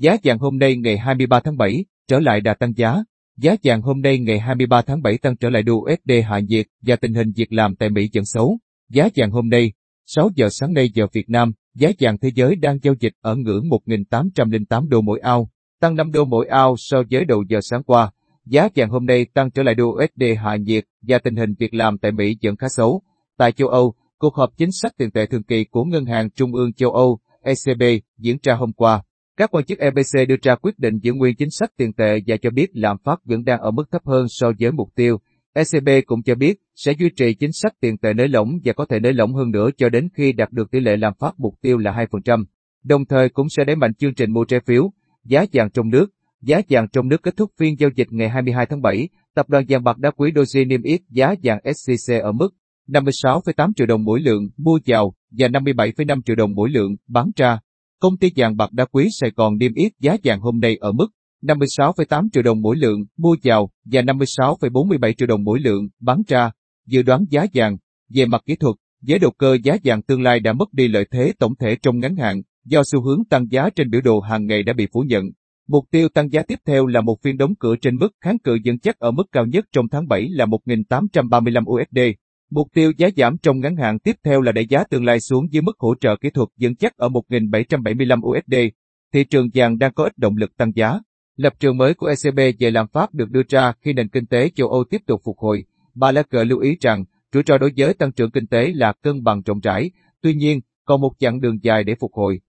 Giá vàng hôm nay ngày 23 tháng 7 trở lại đà tăng giá. Giá vàng hôm nay ngày 23 tháng 7 tăng trở lại đô USD hạ nhiệt và tình hình việc làm tại Mỹ vẫn xấu. Giá vàng hôm nay, 6 giờ sáng nay giờ Việt Nam, giá vàng thế giới đang giao dịch ở ngưỡng 1.808 đô mỗi ao, tăng 5 đô mỗi ao so với đầu giờ sáng qua. Giá vàng hôm nay tăng trở lại đô USD hạ nhiệt và tình hình việc làm tại Mỹ vẫn khá xấu. Tại châu Âu, cuộc họp chính sách tiền tệ thường kỳ của Ngân hàng Trung ương châu Âu, ECB, diễn ra hôm qua. Các quan chức EBC đưa ra quyết định giữ nguyên chính sách tiền tệ và cho biết lạm phát vẫn đang ở mức thấp hơn so với mục tiêu. ECB cũng cho biết sẽ duy trì chính sách tiền tệ nới lỏng và có thể nới lỏng hơn nữa cho đến khi đạt được tỷ lệ lạm phát mục tiêu là 2%. Đồng thời cũng sẽ đẩy mạnh chương trình mua trái phiếu, giá vàng trong nước. Giá vàng trong nước kết thúc phiên giao dịch ngày 22 tháng 7, tập đoàn vàng bạc đá quý Doji niêm yết giá vàng SJC ở mức 56,8 triệu đồng mỗi lượng mua vào và 57,5 triệu đồng mỗi lượng bán ra. Công ty vàng bạc đá quý Sài Gòn niêm yết giá vàng hôm nay ở mức 56,8 triệu đồng mỗi lượng mua vào và 56,47 triệu đồng mỗi lượng bán ra. Dự đoán giá vàng về mặt kỹ thuật, giới đầu cơ giá vàng tương lai đã mất đi lợi thế tổng thể trong ngắn hạn do xu hướng tăng giá trên biểu đồ hàng ngày đã bị phủ nhận. Mục tiêu tăng giá tiếp theo là một phiên đóng cửa trên mức kháng cự dẫn chắc ở mức cao nhất trong tháng 7 là 1.835 USD. Mục tiêu giá giảm trong ngắn hạn tiếp theo là đẩy giá tương lai xuống dưới mức hỗ trợ kỹ thuật vững chắc ở 1.775 USD. Thị trường vàng đang có ít động lực tăng giá. Lập trường mới của ECB về lạm phát được đưa ra khi nền kinh tế châu Âu tiếp tục phục hồi. Bà Lagarde lưu ý rằng, rủi ro đối với tăng trưởng kinh tế là cân bằng rộng rãi, tuy nhiên, còn một chặng đường dài để phục hồi.